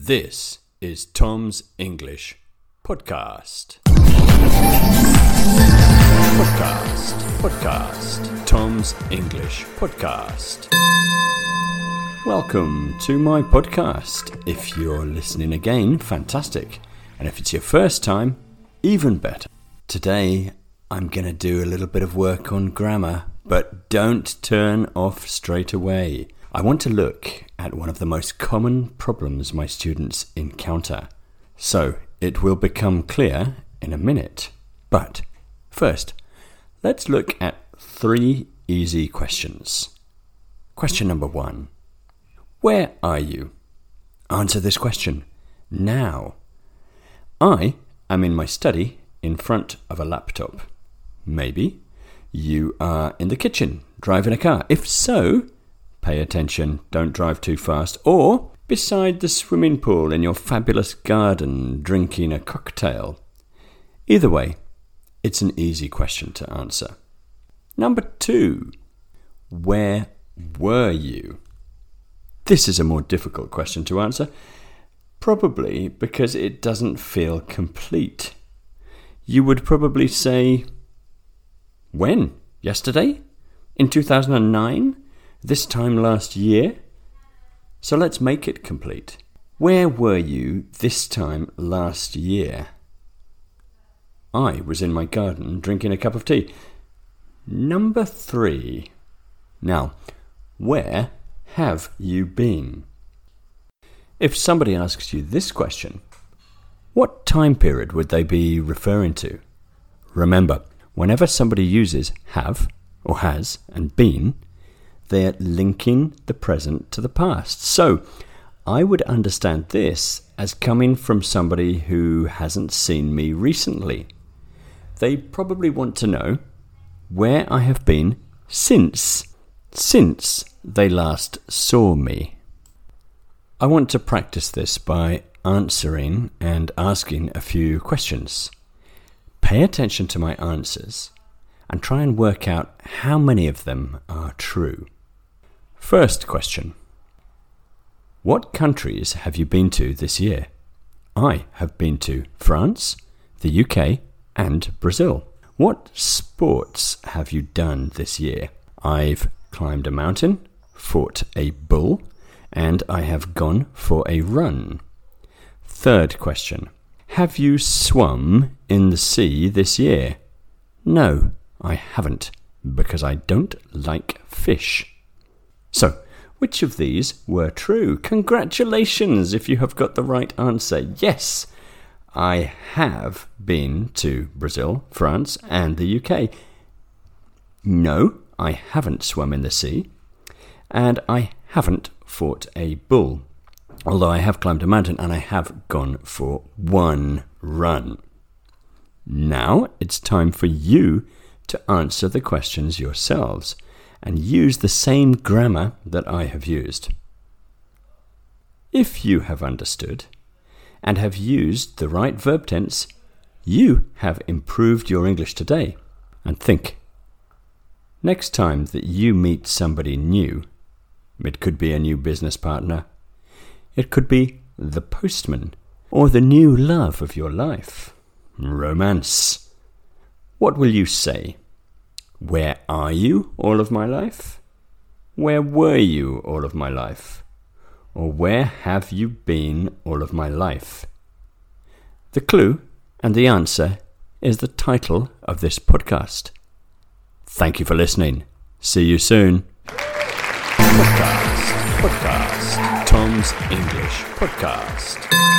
This is Tom's English Podcast. Podcast, podcast, Tom's English Podcast. Welcome to my podcast. If you're listening again, fantastic. And if it's your first time, even better. Today, I'm going to do a little bit of work on grammar, but don't turn off straight away. I want to look at one of the most common problems my students encounter. So, it will become clear in a minute. But first, let's look at three easy questions. Question number one Where are you? Answer this question now. I am in my study in front of a laptop. Maybe you are in the kitchen driving a car. If so, pay attention, don't drive too fast. Or beside the swimming pool in your fabulous garden drinking a cocktail. Either way, it's an easy question to answer. Number two, where were you? This is a more difficult question to answer, probably because it doesn't feel complete. You would probably say, When? Yesterday? In 2009? This time last year? So let's make it complete. Where were you this time last year? I was in my garden drinking a cup of tea. Number three. Now, where have you been? If somebody asks you this question, what time period would they be referring to? Remember, whenever somebody uses have or has and been, they're linking the present to the past. So, I would understand this as coming from somebody who hasn't seen me recently. They probably want to know where I have been since since they last saw me. I want to practice this by answering and asking a few questions. Pay attention to my answers and try and work out how many of them are true. First question What countries have you been to this year? I have been to France, the UK, and Brazil. What sports have you done this year? I've climbed a mountain, fought a bull, and I have gone for a run. Third question Have you swum in the sea this year? No, I haven't, because I don't like fish. So, which of these were true? Congratulations if you have got the right answer. Yes, I have been to Brazil, France, and the UK. No, I haven't swum in the sea. And I haven't fought a bull. Although I have climbed a mountain and I have gone for one run. Now it's time for you to answer the questions yourselves and use the same grammar that I have used. If you have understood and have used the right verb tense, you have improved your English today. And think next time that you meet somebody new, it could be a new business partner, it could be the postman, or the new love of your life. Romance. What will you say? Where are you all of my life? Where were you all of my life? Or where have you been all of my life? The clue and the answer is the title of this podcast. Thank you for listening. See you soon. Podcast, podcast, Tom's English Podcast.